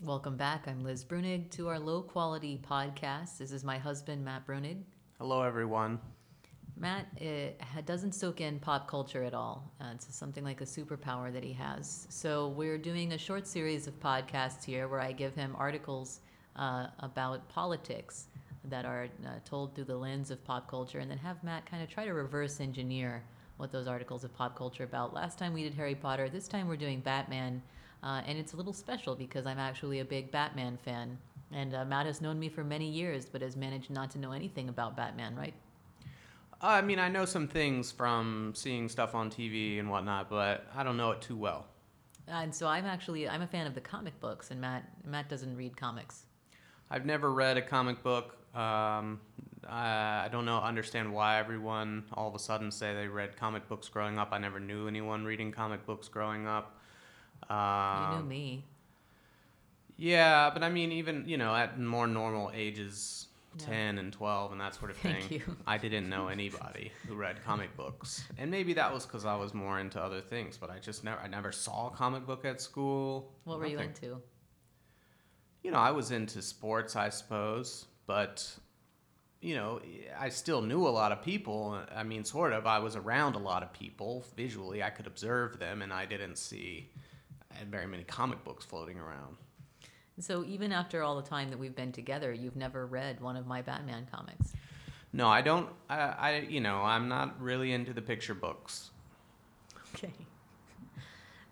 Welcome back. I'm Liz Bruenig to our low quality podcast. This is my husband, Matt Bruenig. Hello, everyone. Matt it doesn't soak in pop culture at all. Uh, it's something like a superpower that he has. So, we're doing a short series of podcasts here where I give him articles uh, about politics that are uh, told through the lens of pop culture, and then have Matt kind of try to reverse engineer what those articles of pop culture about. Last time we did Harry Potter, this time we're doing Batman. Uh, and it's a little special because I'm actually a big Batman fan. And uh, Matt has known me for many years, but has managed not to know anything about Batman, right? I mean, I know some things from seeing stuff on TV and whatnot, but I don't know it too well. And so I'm actually I'm a fan of the comic books, and Matt Matt doesn't read comics. I've never read a comic book. Um, I, I don't know, understand why everyone all of a sudden say they read comic books growing up. I never knew anyone reading comic books growing up. Um, you knew me. Yeah, but I mean, even you know, at more normal ages, yeah. ten and twelve and that sort of thing. I didn't know anybody who read comic books, and maybe that was because I was more into other things. But I just never, I never saw a comic book at school. What were you into? You know, I was into sports, I suppose, but you know, I still knew a lot of people. I mean, sort of. I was around a lot of people visually. I could observe them, and I didn't see very many comic books floating around. So even after all the time that we've been together, you've never read one of my Batman comics. No, I don't. I, I you know, I'm not really into the picture books. Okay.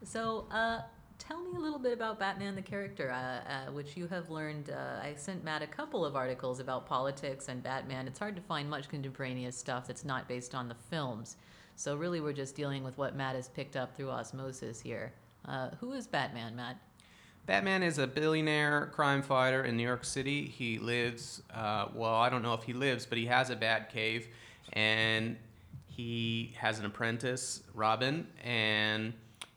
So, uh, tell me a little bit about Batman the character, uh, uh, which you have learned. Uh, I sent Matt a couple of articles about politics and Batman. It's hard to find much contemporaneous stuff that's not based on the films. So, really, we're just dealing with what Matt has picked up through osmosis here. Uh, who is Batman, Matt? Batman is a billionaire crime fighter in New York City. He lives, uh, well, I don't know if he lives, but he has a bat cave, and he has an apprentice, Robin, and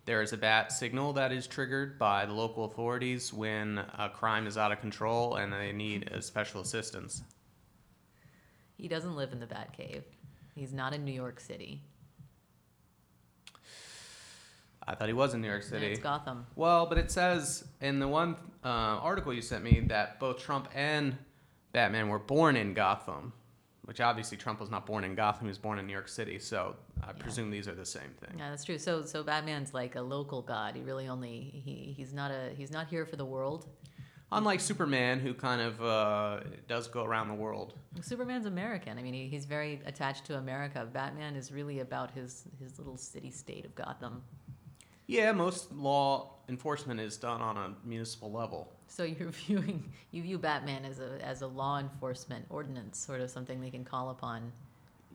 there is a bat signal that is triggered by the local authorities when a crime is out of control and they need special assistance. He doesn't live in the bat cave. He's not in New York City. I thought he was in New York City. it's Gotham. Well, but it says in the one uh, article you sent me that both Trump and Batman were born in Gotham, which obviously Trump was not born in Gotham. He was born in New York City. So I yeah. presume these are the same thing. Yeah, that's true. So so Batman's like a local god. He really only he he's not a he's not here for the world. Unlike Superman, who kind of uh, does go around the world. Superman's American. I mean, he, he's very attached to America. Batman is really about his his little city state of Gotham. Yeah, most law enforcement is done on a municipal level. So you're viewing you view Batman as a as a law enforcement ordinance, sort of something they can call upon.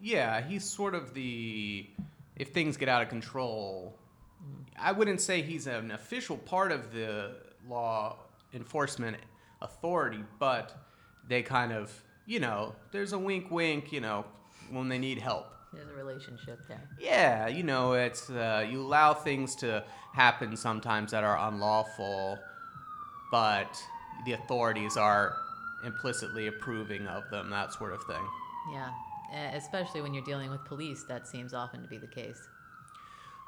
Yeah, he's sort of the if things get out of control. Mm. I wouldn't say he's an official part of the law enforcement authority, but they kind of, you know, there's a wink wink, you know, when they need help. There's a relationship there. Yeah, you know, it's uh, you allow things to happen sometimes that are unlawful, but the authorities are implicitly approving of them, that sort of thing. Yeah, especially when you're dealing with police, that seems often to be the case.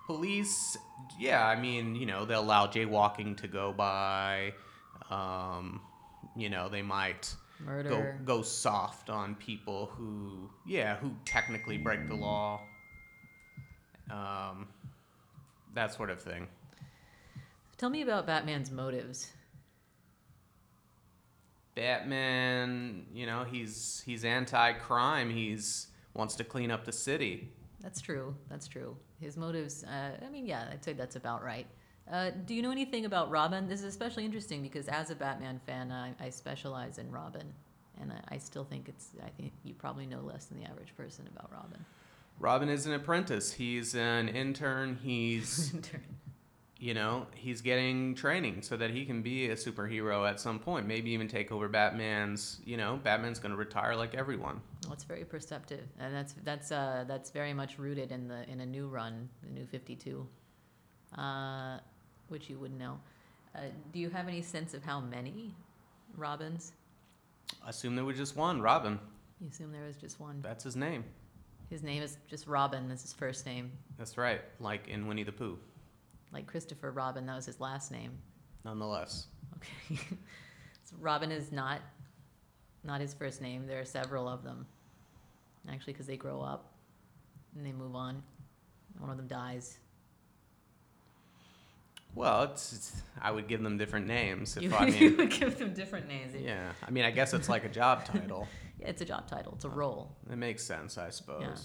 Police, yeah, I mean, you know, they'll allow jaywalking to go by. Um, you know, they might Murder. Go, go soft on people who, yeah, who technically break the law. Um, that sort of thing. Tell me about Batman's motives. Batman, you know, he's he's anti-crime. He's wants to clean up the city. That's true. That's true. His motives. Uh, I mean, yeah, I'd say that's about right. Uh, do you know anything about Robin? This is especially interesting because as a Batman fan, I, I specialize in Robin, and I, I, still think it's. I think you probably know less than the average person about Robin. Robin is an apprentice. He's an intern. He's, intern. you know, he's getting training so that he can be a superhero at some point. Maybe even take over Batman's. You know, Batman's going to retire like everyone. Well, it's very perceptive, and that's that's uh, that's very much rooted in the in a new run, the new Fifty Two. Uh, which you wouldn't know. Uh, do you have any sense of how many Robins? I assume there was just one, Robin. You assume there was just one. That's his name. His name is just Robin. That's his first name. That's right, like in Winnie the Pooh. Like Christopher Robin, that was his last name. Nonetheless. Okay. so Robin is not not his first name. There are several of them. Actually, because they grow up and they move on. One of them dies. Well, it's, it's I would give them different names if You, I you would give them different names. Yeah, I mean, I guess it's like a job title. Yeah, it's a job title. It's a role. It makes sense, I suppose. Yeah.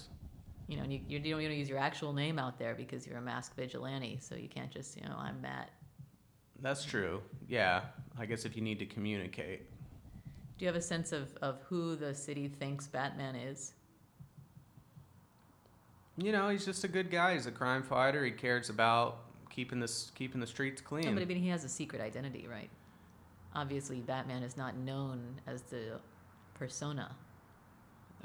You know, and you, you don't want to use your actual name out there because you're a masked vigilante. So you can't just, you know, I'm Matt. That's true. Yeah, I guess if you need to communicate. Do you have a sense of, of who the city thinks Batman is? You know, he's just a good guy. He's a crime fighter. He cares about keeping this keeping the streets clean. No, but I mean, he has a secret identity, right? Obviously, Batman is not known as the persona.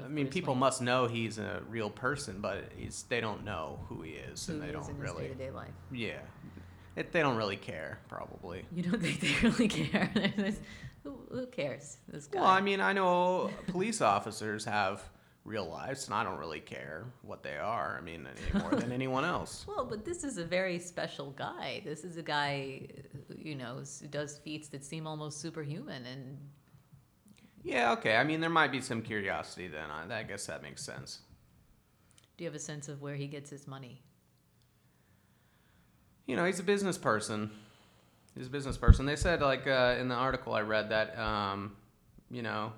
I mean, Bruce people Wayne, must know he's a real person, but he's, they don't know who he is, who and they is don't really. day-to-day life. Yeah, it, they don't really care, probably. You don't think they really care? Who, who cares? This guy. Well, I mean, I know police officers have real lives, and I don't really care what they are. I mean, any more than anyone else. Well, but this is a very special guy. This is a guy, who, you know, who does feats that seem almost superhuman, and Yeah, okay. I mean, there might be some curiosity then. I, I guess that makes sense. do you have a sense of where he gets his money? You know, he's a business person. He's a business person. They said, like, uh, in the article I read, that, um, you know,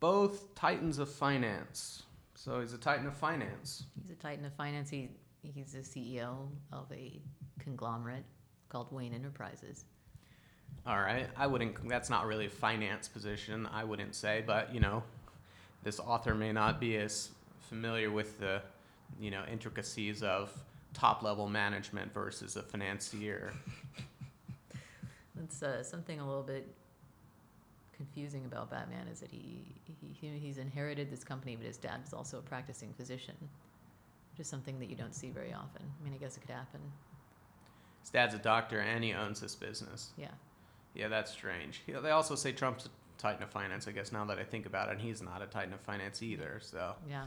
both titans of finance. So he's a titan of finance. He's a titan of finance. He, he's the CEO of a conglomerate called Wayne Enterprises. All right. I wouldn't, that's not really a finance position, I wouldn't say, but, you know, this author may not be as familiar with the, you know, intricacies of top level management versus a financier. That's uh, something a little bit confusing about Batman is that he, he he- he's inherited this company, but his dad was also a practicing physician, which is something that you don't see very often. I mean, I guess it could happen. His dad's a doctor and he owns this business. Yeah. Yeah, that's strange. You know, they also say Trump's a titan of finance, I guess, now that I think about it, and he's not a titan of finance either. So, Yeah.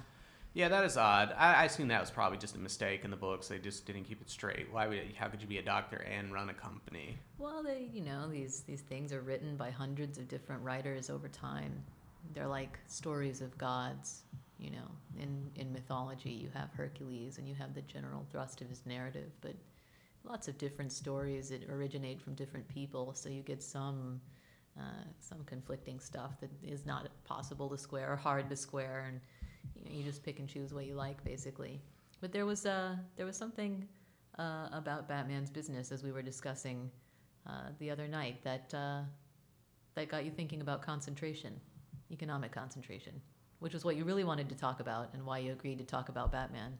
Yeah, that is odd. I, I assume that was probably just a mistake in the books. They just didn't keep it straight. Why would, how could you be a doctor and run a company? Well, they, you know, these these things are written by hundreds of different writers over time. They're like stories of gods. You know, in in mythology, you have Hercules, and you have the general thrust of his narrative, but lots of different stories that originate from different people. So you get some uh, some conflicting stuff that is not possible to square or hard to square, and you know, you just pick and choose what you like, basically. But there was uh, there was something uh, about Batman's business as we were discussing uh, the other night that uh, that got you thinking about concentration, economic concentration, which was what you really wanted to talk about and why you agreed to talk about Batman.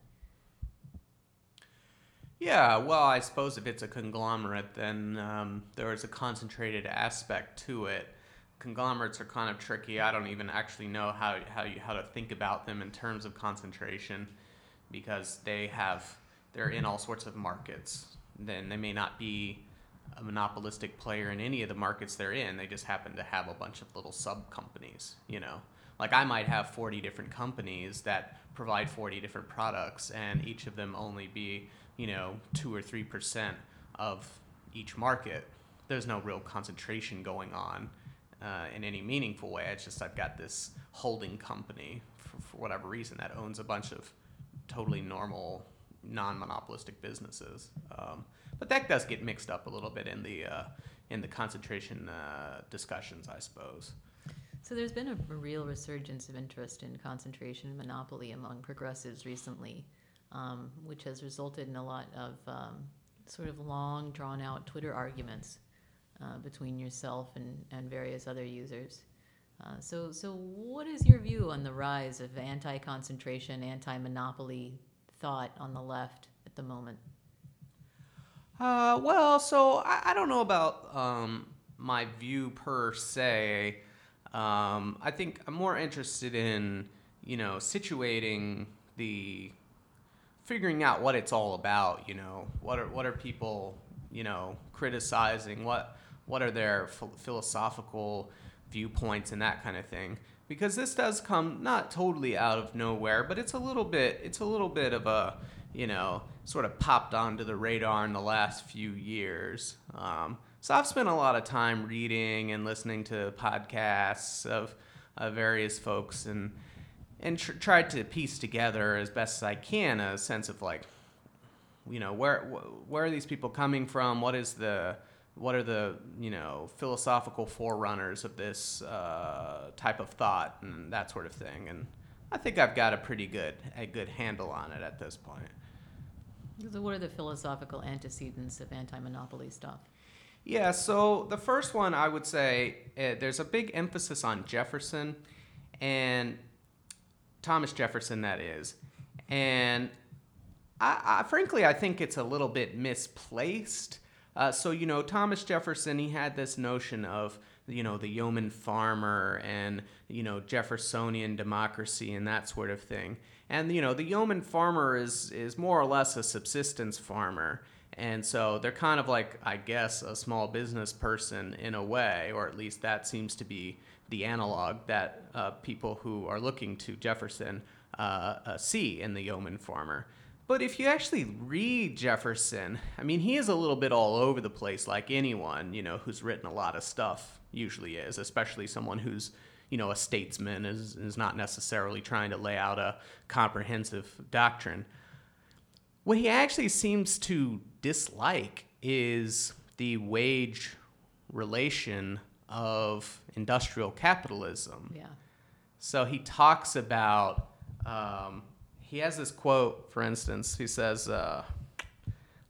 Yeah, well, I suppose if it's a conglomerate, then um, there is a concentrated aspect to it. Conglomerates are kind of tricky. I don't even actually know how how you how to think about them in terms of concentration, because they have they're in all sorts of markets. Then they may not be a monopolistic player in any of the markets they're in. They just happen to have a bunch of little sub companies. You know, like I might have forty different companies that provide forty different products, and each of them only be you know, two or three percent of each market. There's no real concentration going on uh, in any meaningful way. It's just I've got this holding company for, for whatever reason that owns a bunch of totally normal, non-monopolistic businesses. Um, but that does get mixed up a little bit in the uh, in the concentration uh, discussions, I suppose. So there's been a, real resurgence of interest in concentration and monopoly among progressives recently, um, which has resulted in a lot of um, sort of long, drawn out Twitter arguments uh, between yourself and, and various other users. Uh, so, so what is your view on the rise of anti-concentration, anti-monopoly thought on the left at the moment? Uh, well, so I, I don't know about um, my view per se. Um, I think I'm more interested in, you know, situating the, figuring out what it's all about. You know, what are what are people, you know, criticizing? What what are their ph- philosophical viewpoints and that kind of thing? Because this does come not totally out of nowhere, but it's a little bit it's a little bit of a you know, sort of popped onto the radar in the last few years. Um, So I've spent a lot of time reading and listening to podcasts of, of various folks and and tr- tried to piece together as best as I can a sense of like, you know, where wh- where are these people coming from? What is the what are the you know philosophical forerunners of this uh, type of thought and that sort of thing? And I think I've got a pretty good a good handle on it at this point. So, what are the philosophical antecedents of anti-monopoly stuff? Yeah, so the first one I would say uh, there's a big emphasis on Jefferson and Thomas Jefferson, that is. And I, I, frankly, I think it's a little bit misplaced. Uh, so, you know, Thomas Jefferson, he had this notion of, you know, the yeoman farmer and, you know, Jeffersonian democracy and that sort of thing. And, you know, the yeoman farmer is, is more or less a subsistence farmer. And so they're kind of like, I guess, a small business person in a way, or at least that seems to be the analog that uh, people who are looking to Jefferson uh, uh, see in the yeoman farmer. But if you actually read Jefferson, I mean, he is a little bit all over the place, like anyone, you know, who's written a lot of stuff usually is, especially someone who's, you know, a statesman is, is not necessarily trying to lay out a comprehensive doctrine. What he actually seems to dislike is the wage relation of industrial capitalism. Yeah. So he talks about, um, he has this quote, for instance, he says, uh,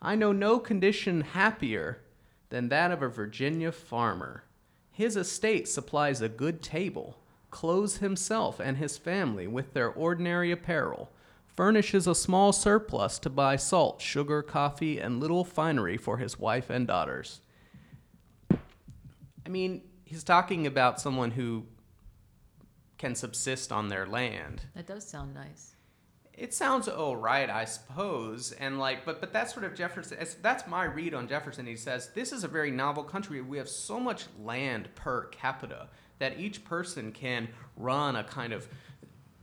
I know no condition happier than that of a Virginia farmer. His estate supplies a good table, clothes himself and his family with their ordinary apparel, furnishes a small surplus to buy salt, sugar, coffee, and little finery for his wife and daughters. I mean, he's talking about someone who can subsist on their land. That does sound nice. It sounds all right, I suppose, and like, but but that's sort of Jefferson. that's my read on Jefferson. He says this is a very novel country. We have so much land per capita that each person can run a kind of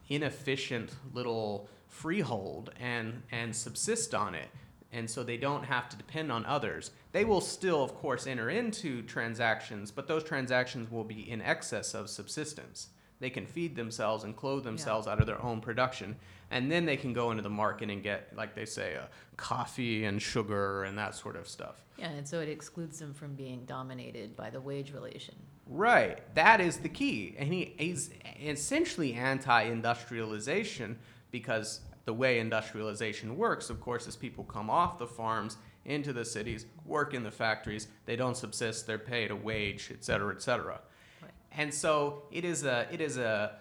inefficient little freehold and and subsist on it and so they don't have to depend on others. They will still, of course, enter into transactions, but those transactions will be in excess of subsistence. They can feed themselves and clothe themselves yeah. out of their own production, and then they can go into the market and get, like they say, uh, coffee and sugar and that sort of stuff. Yeah, and so it excludes them from being dominated by the wage relation. Right, that is the key, and he is essentially anti-industrialization because the way industrialization works, of course, is people come off the farms into the cities, work in the factories, they don't subsist, they're paid a wage, et cetera, et cetera. And so it is a, it is a,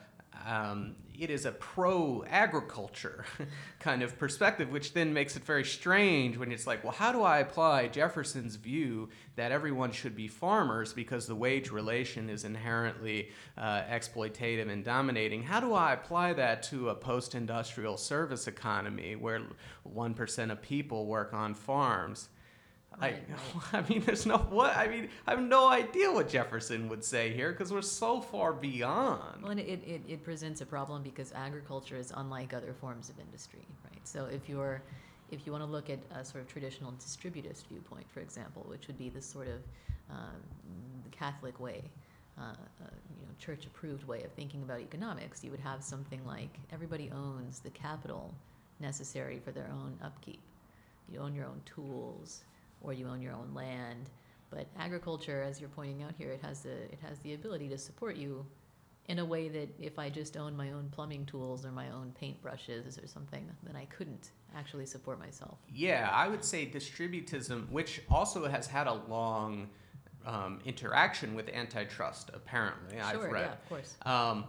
um, it is a pro agriculture kind of perspective, which then makes it very strange when it's like, well, how do I apply Jefferson's view that everyone should be farmers because the wage relation is inherently uh, exploitative and dominating? How do I apply that to a post industrial service economy where 1% of people work on farms? I, I mean, there's no what. I mean, I have no idea what Jefferson would say here because we're so far beyond. Well, and it, it, it presents a problem because agriculture is unlike other forms of industry, right? So if you're if you want to look at a sort of traditional distributist viewpoint, for example, which would be this sort of um, Catholic way, uh, uh, you know, church-approved way of thinking about economics, you would have something like everybody owns the capital necessary for their own upkeep. You own your own tools or you own your own land. But agriculture, as you're pointing out here, it has the it has the ability to support you in a way that if I just owned my own plumbing tools or my own paintbrushes or something, then I couldn't actually support myself. Yeah, I would say distributism, which also has had a long um, interaction with antitrust, apparently. Sure, I've read. yeah, of course. Um,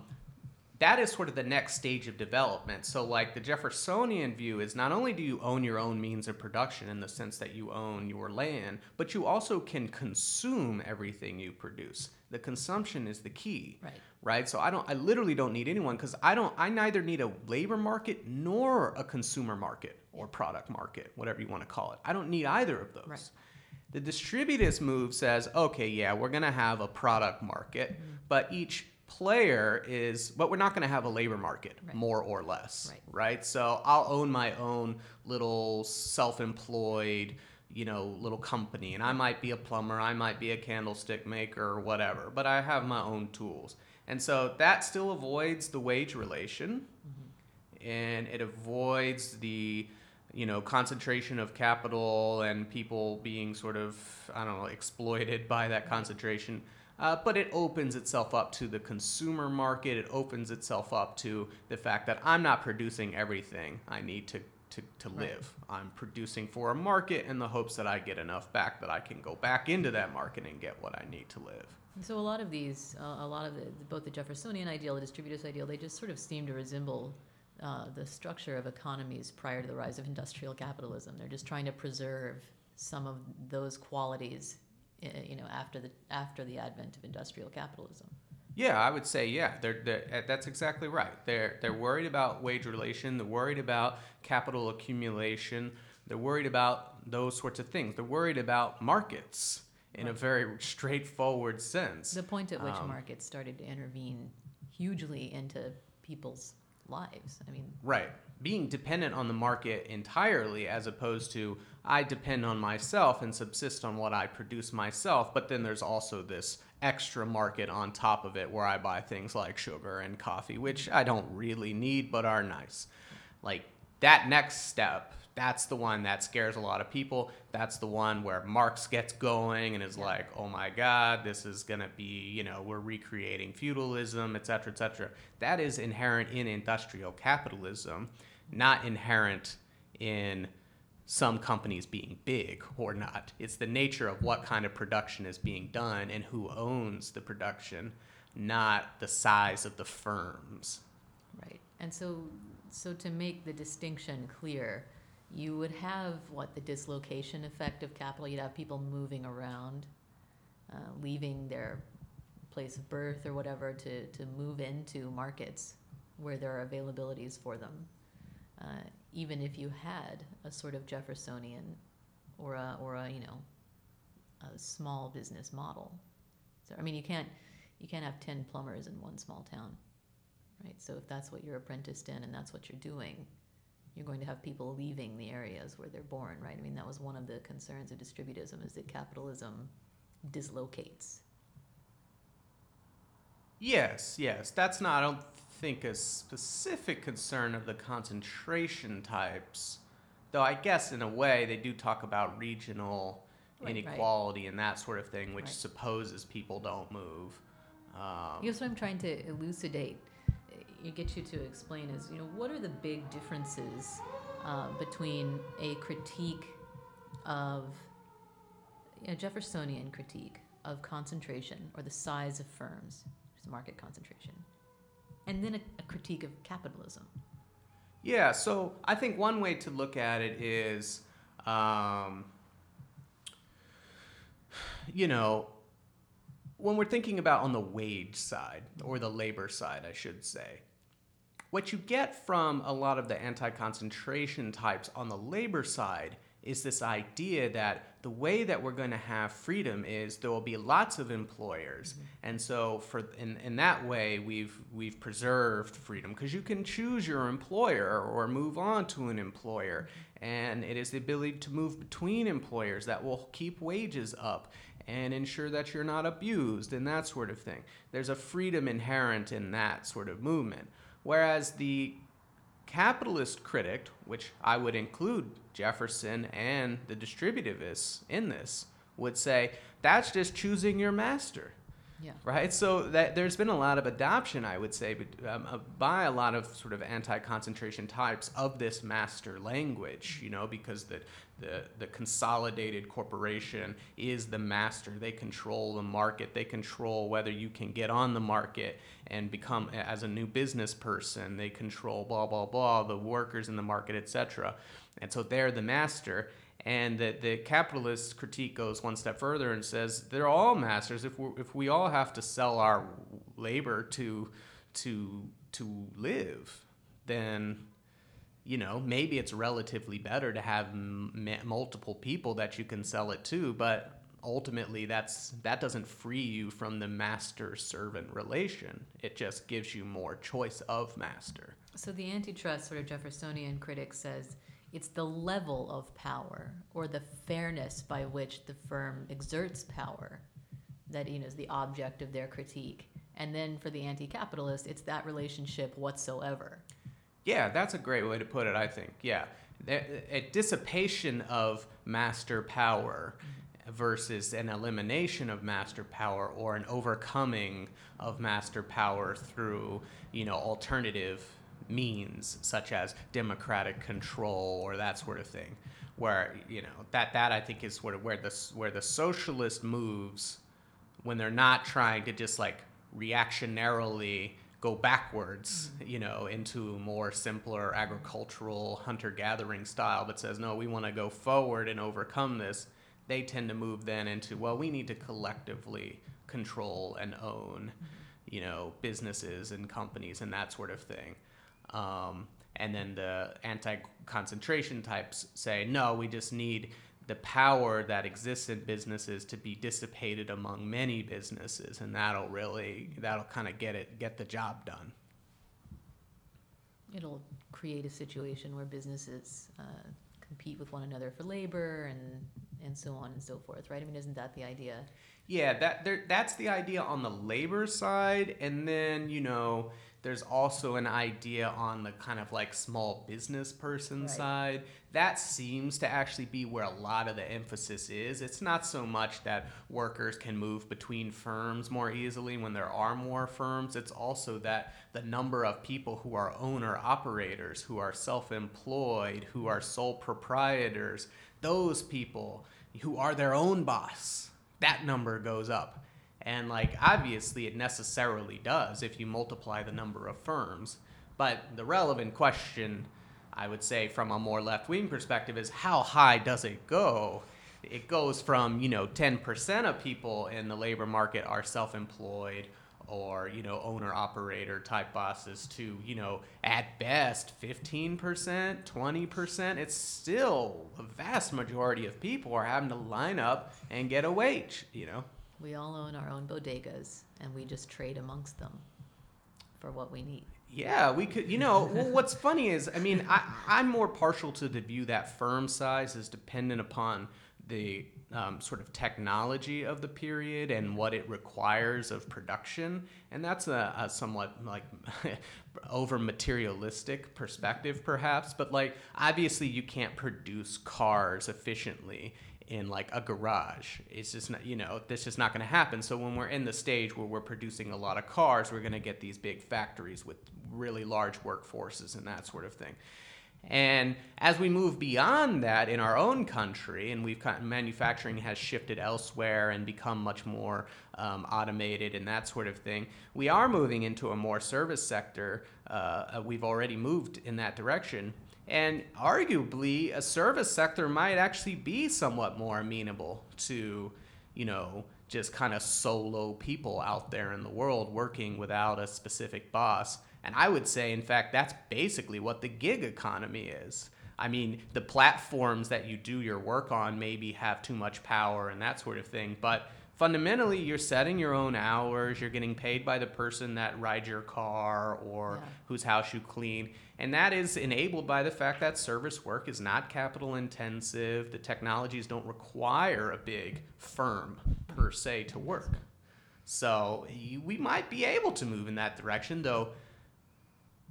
that is sort of the next stage of development. So, like the Jeffersonian view is not only do you own your own means of production in the sense that you own your land, but you also can consume everything you produce. The consumption is the key. Right. Right. So I don't. I literally don't need anyone because I don't. I neither need a labor market nor a consumer market or product market, whatever you want to call it. I don't need either of those. Right. The distributist move says, okay, yeah, we're going to have a product market, mm-hmm. but each player is but we're not going to have a labor market right. more or less right. right so i'll own my own little self-employed you know, little company, and I might be a plumber, I might be a candlestick maker, or whatever, but I have my own tools. And so that still avoids the wage relation, mm-hmm. and it avoids the you know concentration of capital and people being sort of I don't know exploited by that concentration. Uh, but it opens itself up to the consumer market. It opens itself up to the fact that I'm not producing everything I need to to, to Right. live. I'm producing for a market in the hopes that I get enough back that I can go back into that market and get what I need to live. And so a lot of these, uh, a lot of the, both the Jeffersonian ideal, the distributist ideal, they just sort of seem to resemble uh, the structure of economies prior to the rise of industrial capitalism. They're just trying to preserve some of those qualities, you know, after the after the advent of industrial capitalism. Yeah, I would say yeah. They're, they're, uh, that's exactly right. They're they're worried about wage relation. They're worried about capital accumulation. They're worried about those sorts of things. They're worried about markets in a very straightforward sense. The point at which Um, markets started to intervene hugely into people's lives. I mean, Right. Being dependent on the market entirely as opposed to I depend on myself and subsist on what I produce myself, but then there's also this extra market on top of it where I buy things like sugar and coffee, which I don't really need but are nice. Like that next step, that's the one that scares a lot of people. That's the one where Marx gets going and is like, "Oh my god, this is going to be, you know, we're recreating feudalism, et cetera, et cetera." That is inherent in industrial capitalism, not inherent in some companies being big or not. It's the nature of what kind of production is being done and who owns the production, not the size of the firms. Right. And so so to make the distinction clear, you would have what the dislocation effect of capital. You'd have people moving around, uh, leaving their place of birth or whatever to, to move into markets where there are availabilities for them. Uh, even if you had a sort of Jeffersonian or a, or a you know a small business model. So I mean you can't you can't have ten plumbers in one small town right? So if that's what you're apprenticed in and that's what you're doing, you're going to have people leaving the areas where they're born, right? I mean, that was one of the concerns of distributism is that capitalism dislocates. Yes, yes. That's not, I don't think, a specific concern of the concentration types. Though I guess in a way they do talk about regional Right, right. inequality and that sort of thing, which Right. supposes people don't move. Um, Here's what I'm trying to elucidate. You get you to explain is you know what are the big differences uh, between a critique of know, Jeffersonian critique of concentration or the size of firms, which is market concentration, and then a, a critique of capitalism. Yeah, so I think one way to look at it is, um, you know, when we're thinking about on the wage side or the labor side, I should say, what you get from a lot of the anti concentration types on the labor side is this idea that the way that we're going to have freedom is there will be lots of employers. Mm-hmm. And so for in, in that way we've we've preserved freedom because you can choose your employer or move on to an employer. And it is the ability to move between employers that will keep wages up and ensure that you're not abused and that sort of thing. There's a freedom inherent in that sort of movement. Whereas the capitalist critic, which I would include Jefferson and the distributivists in this, would say that's just choosing your master. Yeah. Right, so that there's been a lot of adoption, I would say, but, um, uh, by a lot of sort of anti-concentration types of this master language. You know, because the, the the consolidated corporation is the master. They control the market. They control whether you can get on the market and become as a new business person. They control blah blah blah the workers in the market, etc. And so they're the master. And that the capitalist critique goes one step further and says they're all masters. If we if we all have to sell our labor to to to live, then you know maybe it's relatively better to have m- multiple people that you can sell it to. But ultimately, that's that doesn't free you from the master servant relation. It just gives you more choice of master. So the antitrust sort of Jeffersonian critic says It's the level of power or the fairness by which the firm exerts power that you know is the object of their critique. And then for the anti-capitalist, it's that relationship whatsoever. Yeah, that's a great way to put it, I think. Yeah. A dissipation of master power versus an elimination of master power or an overcoming of master power through, you know, alternative means such as democratic control or that sort of thing. Where, you know, that that I think is sort of where the where the socialist moves when they're not trying to just like reactionarily go backwards, mm-hmm. you know, into more simpler agricultural hunter gathering style that says, no, we want to go forward and overcome this, they tend to move then into, well, we need to collectively control and own, mm-hmm. you know, businesses and companies and that sort of thing. Um, and then the anti concentration types say, no, we just need the power that exists in businesses to be dissipated among many businesses and that'll really that'll kind of get it get the job done. It'll create a situation where businesses uh, compete with one another for labor and and so on and so forth right? I mean isn't that the idea? Yeah that there, that's the idea on the labor side and then you know there's also an idea on the kind of like small business person right. side. That seems to actually be where a lot of the emphasis is. It's not so much that workers can move between firms more easily when there are more firms. It's also that the number of people who are owner operators, who are self employed, who are sole proprietors, those people who are their own boss, that number goes up and like obviously it necessarily does if you multiply the number of firms. But the relevant question, I would say, from a more left wing perspective, is how high does it go? It goes from, you know, 10% of people in the labor market are self employed or, you know, owner operator type bosses to, you know, at best 15%, 20%. It's still a vast majority of people are having to line up and get a wage, you know. We all own our own bodegas, and we just trade amongst them for what we need. Yeah, we could. You know, well, what's funny is, I mean, I, I'm more partial to the view that firm size is dependent upon the um, sort of technology of the period and what it requires of production, and that's a, a somewhat like over materialistic perspective, perhaps. But like, obviously, you can't produce cars efficiently in like a garage. It's just not, you know, this is not going to happen. So when we're in the stage where we're producing a lot of cars, we're going to get these big factories with really large workforces and that sort of thing. And as we move beyond that in our own country, and we've kind of, manufacturing has shifted elsewhere and become much more um, automated and that sort of thing, we are moving into a more service sector. Uh, we've already moved in that direction. And arguably, a service sector might actually be somewhat more amenable to, you know, just kind of solo people out there in the world working without a specific boss. And I would say, in fact, that's basically what the gig economy is. I mean, the platforms that you do your work on maybe have too much power and that sort of thing, but fundamentally you're setting your own hours you're getting paid by the person that rides your car or yeah. whose house you clean and that is enabled by the fact that service work is not capital intensive the technologies don't require a big firm per se to work so we might be able to move in that direction though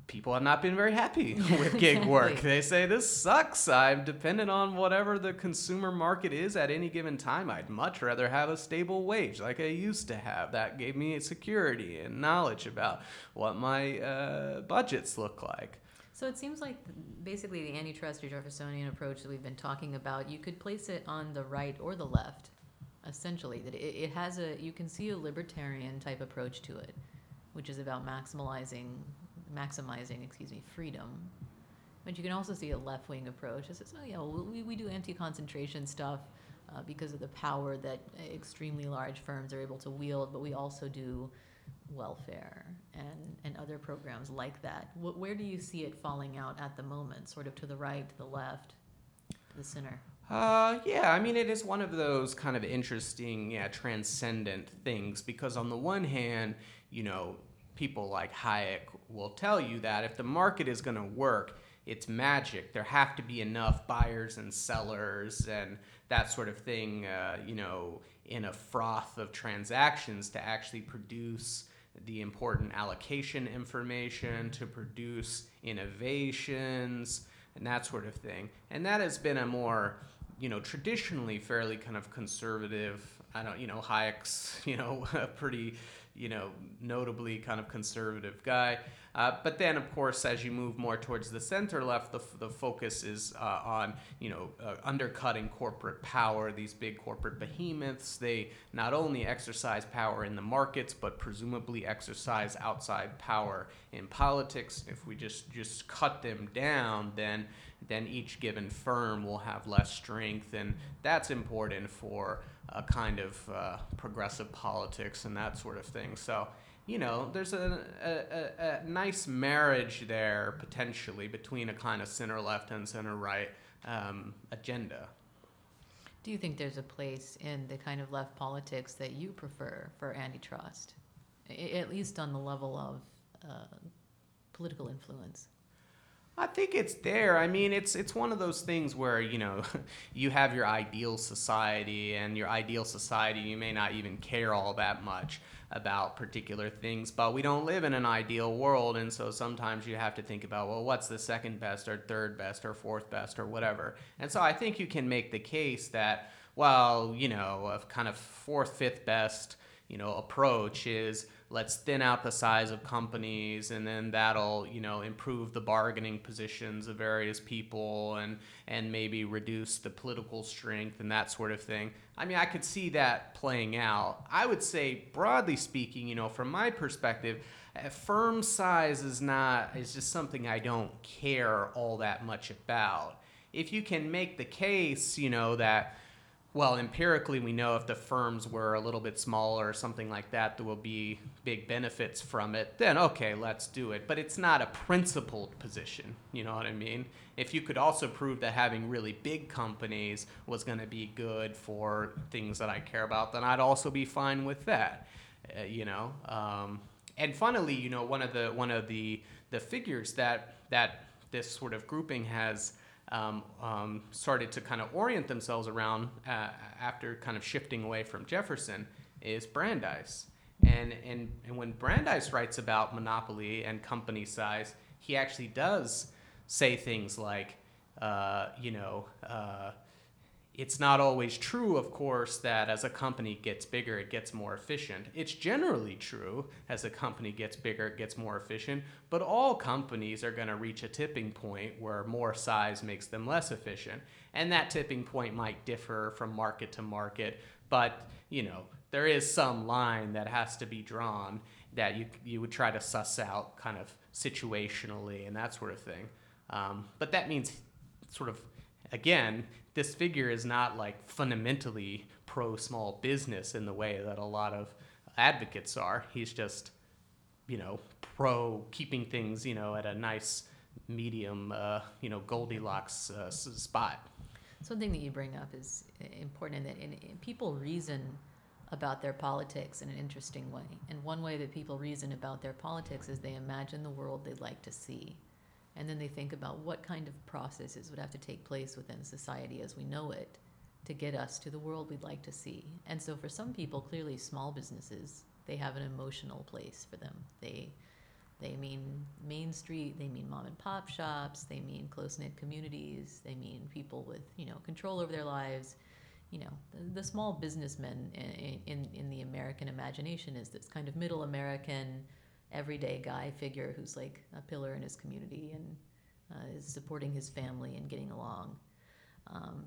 people have not been very happy with gig work. They say this sucks. I'm dependent on whatever the consumer market is at any given time. I'd much rather have a stable wage like I used to have. That gave me security and knowledge about what my uh, budgets look like. So it seems like basically the antitrust or Jeffersonian approach that we've been talking about, you could place it on the right or the left, essentially. That it, it has a, you can see a libertarian type approach to it, which is about maximizing maximizing, excuse me, freedom. But you can also see a left wing approach that says, oh, yeah, well, we, we do anti concentration stuff uh, because of the power that extremely large firms are able to wield, but we also do welfare and, and other programs like that. Wh- where do you see it falling out at the moment, sort of to the right, to the left, to the center? Uh, yeah, I mean, it is one of those kind of interesting, yeah, transcendent things because on the one hand, you know, people like Hayek will tell you that if the market is going to work, it's magic. There have to be enough buyers and sellers and that sort of thing, uh, you know, in a froth of transactions to actually produce the important allocation information, to produce innovations, and that sort of thing. And that has been a more, you know, traditionally fairly kind of conservative. I don't, you know, Hayek's, you know, a pretty, you know, notably kind of conservative guy. Uh, but then, of course, as you move more towards the center left, the, the focus is uh, on you know uh, undercutting corporate power. These big corporate behemoths they not only exercise power in the markets, but presumably exercise outside power in politics. If we just just cut them down, then then each given firm will have less strength, and that's important for a kind of uh, progressive politics and that sort of thing. So you know, there's a, a, a, nice marriage there potentially between a kind of center left and center right um, agenda. Do you think there's a place in the kind of left politics that you prefer for antitrust, at least on the level of uh, political influence? I think it's there. I mean, it's it's one of those things where you know, you have your ideal society, and your ideal society, you may not even care all that much about particular things, but we don't live in an ideal world, and so sometimes you have to think about, well, what's the second best, or third best, or fourth best, or whatever. And so I think you can make the case that, well, you know, a kind of fourth, fifth best, you know, approach is let's thin out the size of companies and then that'll you know improve the bargaining positions of various people and and maybe reduce the political strength and that sort of thing. I mean i could see that playing out. I would say broadly speaking you know from my perspective firm size is not is just something i don't care all that much about. If you can make the case you know that well, empirically, we know if the firms were a little bit smaller or something like that, there will be big benefits from it. Then, okay, let's do it. But it's not a principled position. You know what I mean? If you could also prove that having really big companies was going to be good for things that I care about, then I'd also be fine with that. Uh, you know. Um, and funnily, you know, one of the one of the the figures that that this sort of grouping has um, um, started to kind of orient themselves around uh, after kind of shifting away from Jefferson is Brandeis. And, and, and when Brandeis writes about monopoly and company size, he actually does say things like, uh, you know, uh, it's not always true, of course, that as a company gets bigger, it gets more efficient. It's generally true as a company gets bigger, it gets more efficient, but all companies are going to reach a tipping point where more size makes them less efficient. And that tipping point might differ from market to market, but, you know, there is some line that has to be drawn that you, you would try to suss out kind of situationally and that sort of thing. Um, but that means sort of again, this figure is not like fundamentally pro small business in the way that a lot of advocates are. He's just, you know, pro keeping things, you know, at a nice medium, uh, you know, Goldilocks uh, spot. Something that you bring up is important in that in, in people reason about their politics in an interesting way. And one way that people reason about their politics is they imagine the world they'd like to see and then they think about what kind of processes would have to take place within society as we know it to get us to the world we'd like to see. And so for some people, clearly small businesses, they have an emotional place for them. They they mean Main Street, they mean mom and pop shops, they mean close-knit communities, they mean people with, you know, control over their lives. You know, the, the small businessman in, in, in the American imagination is this kind of middle American, everyday guy figure who's like a pillar in his community and uh, is supporting his family and getting along. Um,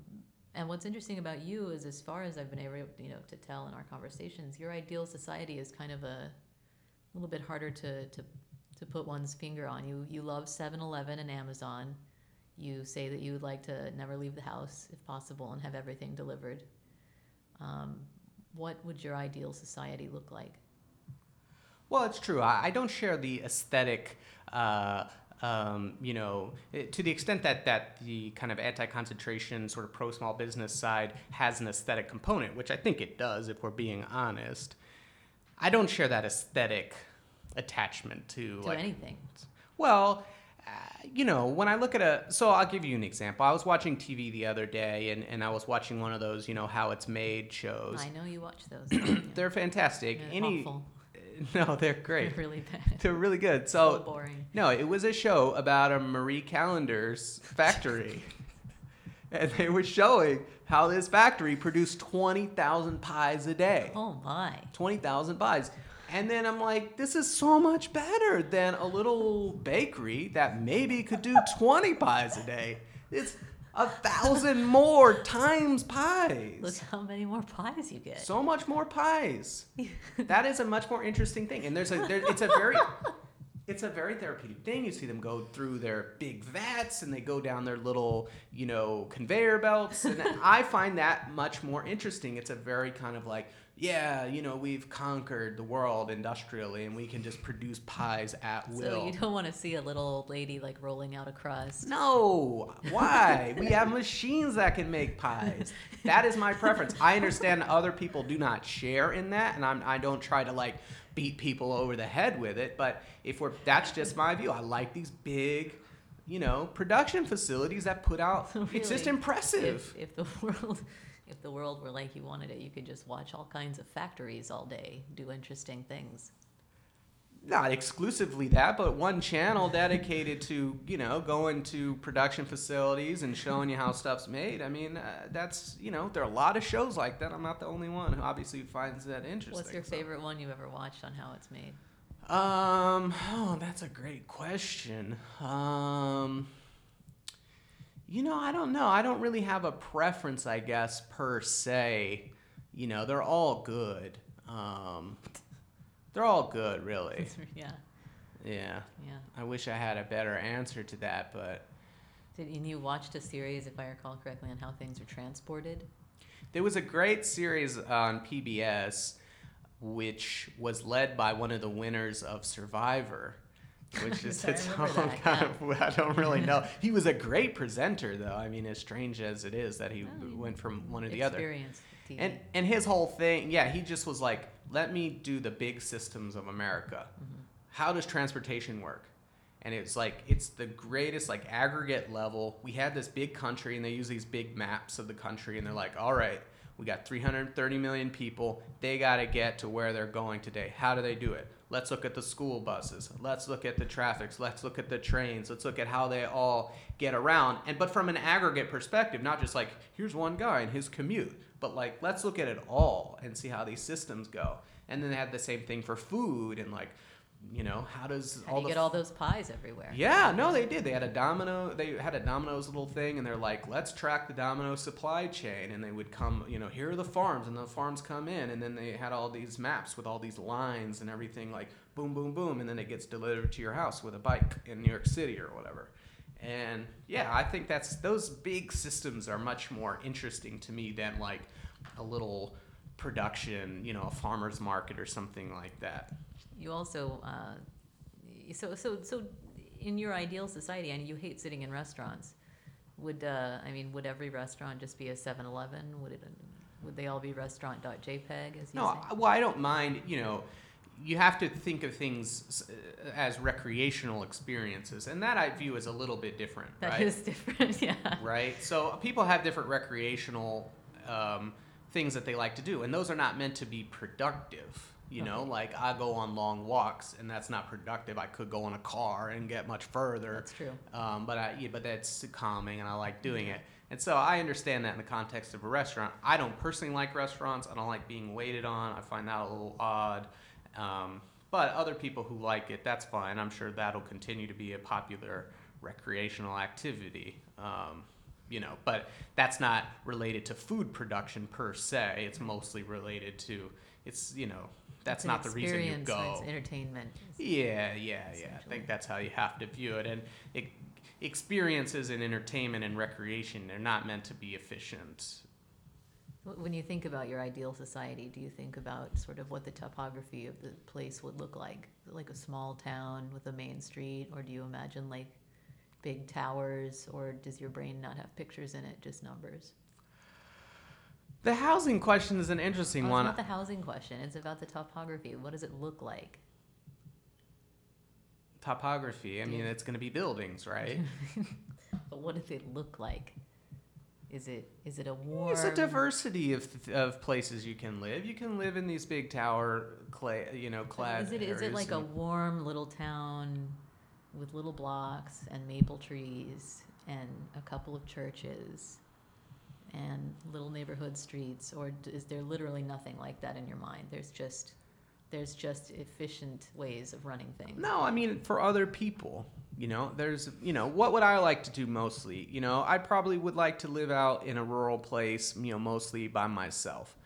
and what's interesting about you is, as far as I've been able, you know, to tell in our conversations, your ideal society is kind of a little bit harder to to to put one's finger on. You you love 7-Eleven and Amazon. You say that you would like to never leave the house if possible and have everything delivered. Um, what would your ideal society look like? Well, it's true. I, I don't share the aesthetic. Uh, um, you know, it, to the extent that that the kind of anti-concentration sort of pro-small business side has an aesthetic component, which I think it does, if we're being honest. I don't share that aesthetic attachment to, to like, anything. Well, you know, when I look at a, so I'll give you an example. I was watching TV the other day, and, and I was watching one of those, you know, how it's made shows. I know you watch those. They're fantastic. They're Any, awful. no, they're great. They're really bad. They're really good. so So, boring. no, it was a show about a Marie Callender's factory. and they were showing how this factory produced 20,000 pies a day. Oh my. 20,000 pies. And then I'm like, this is so much better than a little bakery that maybe could do 20 pies a day. It's a thousand more times pies. Look how many more pies you get. So much more pies. that is a much more interesting thing. And there's a there, it's a very it's a very therapeutic thing. You see them go through their big vats and they go down their little, you know, conveyor belts. And I find that much more interesting. It's a very kind of like, yeah, you know, we've conquered the world industrially and we can just produce pies at will. so you don't want to see a little old lady like rolling out a crust. No, why? we have machines that can make pies. That is my preference. I understand other people do not share in that, and I'm, I don't try to like beat people over the head with it. But if we're, that's just my view. I like these big, you know, production facilities that put out. It's just impressive. If, if the world, if the world were like you wanted it, you could just watch all kinds of factories all day do interesting things. Not exclusively that, but one channel dedicated to you know going to production facilities and showing you how stuff's made. I mean, uh, that's you know there are a lot of shows like that. I'm not the only one who obviously finds that interesting. What's your so. favorite one you've ever watched on how it's made? Um, oh, that's a great question. Um, you know, I don't know. I don't really have a preference, I guess, per se. You know, they're all good. Um, they're all good, really. yeah, Yeah. yeah. I wish I had a better answer to that, but Did and you watched a series, if I recall correctly, on how things are transported? there was a great series on PBS which was led by one of the winners of Survivor. Which is its own kind yeah. of. I don't really know. He was a great presenter, though. I mean, as strange as it is that he Oh, went from one to the other. Experience And and his whole thing, yeah, he just was like, let me do the big systems of America. Mm-hmm. How does transportation work? And it's like it's the greatest like aggregate level. We had this big country and they use these big maps of the country and they're like, all right, we got 330 million people. They got to get to where they're going today. How do they do it? Let's look at the school buses. Let's look at the traffics. Let's look at the trains. Let's look at how they all get around. And but from an aggregate perspective, not just like here's one guy and his commute, but like let's look at it all and see how these systems go. And then they had the same thing for food and like, you know, how does how all do get all those pies everywhere? yeah, no, they did. They had a domino. They had a Domino's little thing, and they're like, let's track the Domino supply chain. And they would come, you know, here are the farms, and the farms come in, and then they had all these maps with all these lines and everything, like boom, boom, boom, and then it gets delivered to your house with a bike in New York City or whatever. And yeah, I think that's those big systems are much more interesting to me than like a little production, you know, a farmer's market or something like that. You also, uh, so so so, in your ideal society, and you hate sitting in restaurants. Would uh, I mean, would every restaurant just be a 7-Eleven? Would it? Would they all be restaurant.jpg as you No, say? I- well, I don't mind. You know, you have to think of things uh, as recreational experiences, and that I view as a little bit different, That is right? different. Yeah. Right. So people have different recreational um, things that they like to do, and those are not meant to be productive. You know, Okay. like I go on long walks, and that's not productive. I could go in a car and get much further. That's true. Um, but I, yeah, but that's calming, and I like doing it. And so I understand that in the context of a restaurant. I don't personally like restaurants. I don't like being waited on. I find that a little odd. Um, but other people who like it, that's fine. I'm sure that'll continue to be a popular recreational activity. Um, you know, but that's not related to food production per se. It's mostly related to it's you know that's not the reason you go. It's entertainment. Yeah, yeah, yeah. I think that's how you have to view it. And it, experiences and entertainment and recreation, they're not meant to be efficient. When you think about your ideal society, do you think about sort of what the topography of the place would look like? Like a small town with a main street, or do you imagine like big towers, or does your brain not have pictures in it, just numbers? The housing question is an interesting Oh, it's one. not the housing question; it's about the topography. What does it look like? topography. I mean, it's going to be buildings, right? but what does it look like? Is it is it a warm? There's a diversity of, of places you can live. You can live in these big tower clay, you know, clad Is it is it like a warm little town with little blocks and maple trees and a couple of churches and little neighborhood streets, or is there literally nothing like that in your mind? There's just there's just efficient ways of running things. No, I mean for other people. You know, there's you know, what would I like to do mostly? You know, I probably would like to live out in a rural place, you know, mostly by myself.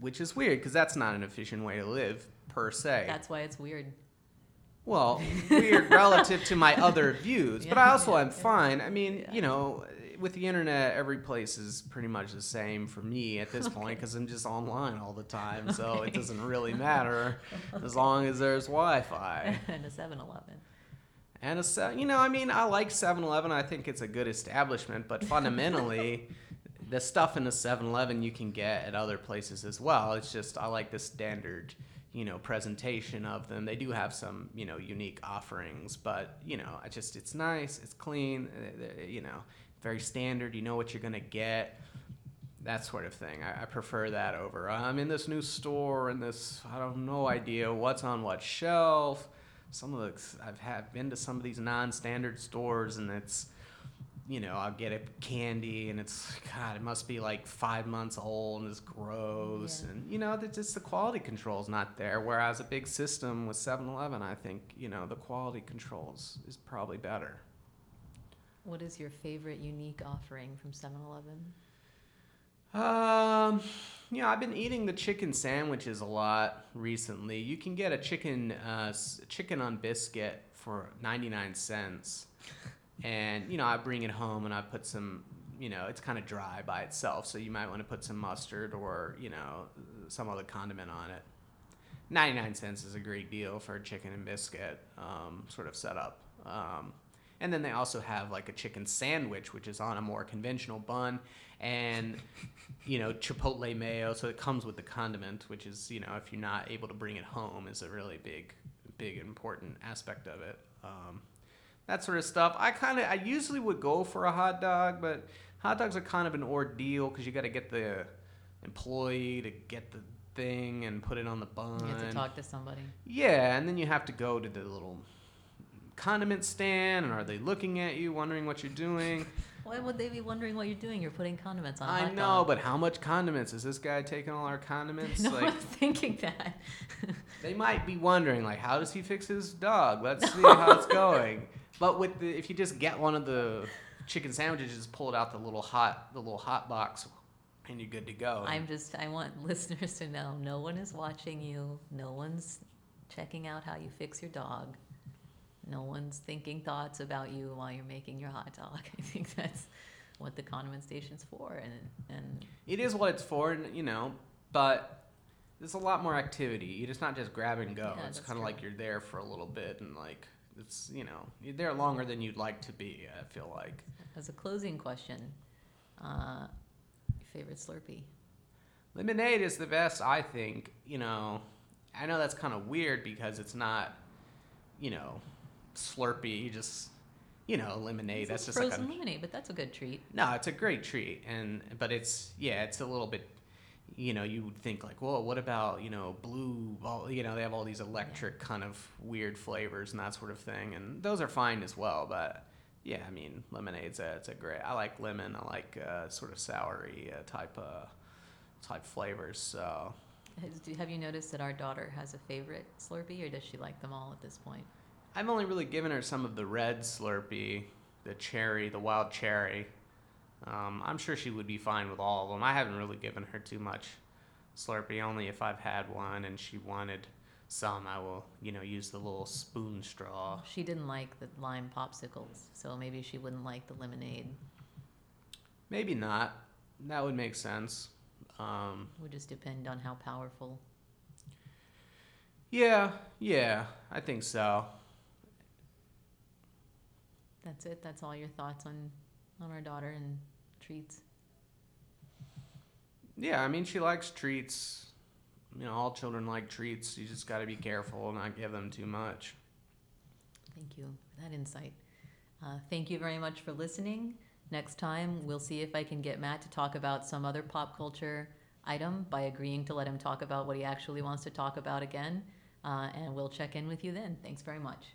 Which is weird because that's not an efficient way to live per se. That's why it's weird. well, weird relative to my other views, but I also yeah, am yeah. fine. I mean, Yeah. you know, with the internet, every place is pretty much the same for me at this point because I'm just online all the time, so Okay. it doesn't really matter as long as there's Wi-Fi. and a 7-Eleven. And a se- you know, I mean, I like 7-Eleven. I think it's a good establishment, but fundamentally, the stuff in the 7-Eleven you can get at other places as well. It's just I like the standard, you know, presentation of them. They do have some, you know, unique offerings, but you know, I just it's nice, it's clean, uh, uh, you know, very standard. You know what you're gonna get. That sort of thing. I, I prefer that over. I'm in this new store and this. I don't no idea what's on what shelf some of the I've had been to some of these non-standard stores and it's you know I'll get a candy and it's God it must be like five months old and it's gross Yeah. and you know that just the quality control's not there whereas a big system with 7-Eleven I think you know the quality controls is probably better. What is your favorite unique offering from 7-Eleven? Um, yeah, I've been eating the chicken sandwiches a lot recently. You can get a chicken uh, chicken on biscuit for 99 cents. And, you know, I bring it home and I put some, you know, it's kind of dry by itself, so you might want to put some mustard or, you know, some other condiment on it. 99 cents is a great deal for a chicken and biscuit um, sort of setup. Um, and then they also have like a chicken sandwich, which is on a more conventional bun, and you know chipotle mayo. So it comes with the condiment, which is you know if you're not able to bring it home, is a really big, big important aspect of it. Um, that sort of stuff. I kind of I usually would go for a hot dog, but hot dogs are kind of an ordeal because you got to get the employee to get the thing and put it on the bun. You have to talk to somebody. Yeah, and then you have to go to the little condiment stand, and are they looking at you, wondering what you're doing? Why would they be wondering what you're doing? You're putting condiments on. I know, dog. but how much condiments is this guy taking all our condiments? no like one's thinking that. they might be wondering, like, how does he fix his dog? Let's see how it's going. But with the, if you just get one of the chicken sandwiches, just pull it out the little hot, the little hot box, and you're good to go. I'm just. I want listeners to know no one is watching you. No one's checking out how you fix your dog. No one's thinking thoughts about you while you're making your hot dog. I think that's what the condiment station's for, and and It is what it's for, and, you know, but there's a lot more activity. It's not just grab and go. Yeah, it's kind of like you're there for a little bit, and like it's you know you're there longer than you'd like to be. I feel like as a closing question, uh, your favorite Slurpee? lemonade is the best. I think you know. I know that's kind of weird because it's not, you know, Slurpee. You just you know lemonade. It's that's just frozen like a lemonade, but that's a good treat. No, it's a great treat, and but it's yeah, it's a little bit. You know, you would think like, well, what about you know blue? All, you know, they have all these electric kind of weird flavors and that sort of thing, and those are fine as well. But yeah, I mean, lemonade's a, it's a great. I like lemon. I like uh, sort of soury uh, type uh, type flavors. So Has, have you noticed that our daughter has a favorite Slurpee, or does she like them all at this point? I've only really given her some of the red Slurpee, the cherry, the wild cherry. Um, I'm sure she would be fine with all of them. I haven't really given her too much Slurpee. Only if I've had one and she wanted some, I will, you know, use the little spoon straw. She didn't like the lime popsicles, so maybe she wouldn't like the lemonade. Maybe not. That would make sense. Um, Would just depend on how powerful. yeah, yeah, I think so. That's it. That's all your thoughts on on our daughter and treats. Yeah, I mean, she likes treats. You know, all children like treats. You just got to be careful and not give them too much. Thank you for that insight. Uh, thank you very much for listening. Next time, we'll see if I can get Matt to talk about some other pop culture item by agreeing to let him talk about what he actually wants to talk about again. Uh, and we'll check in with you then. Thanks very much.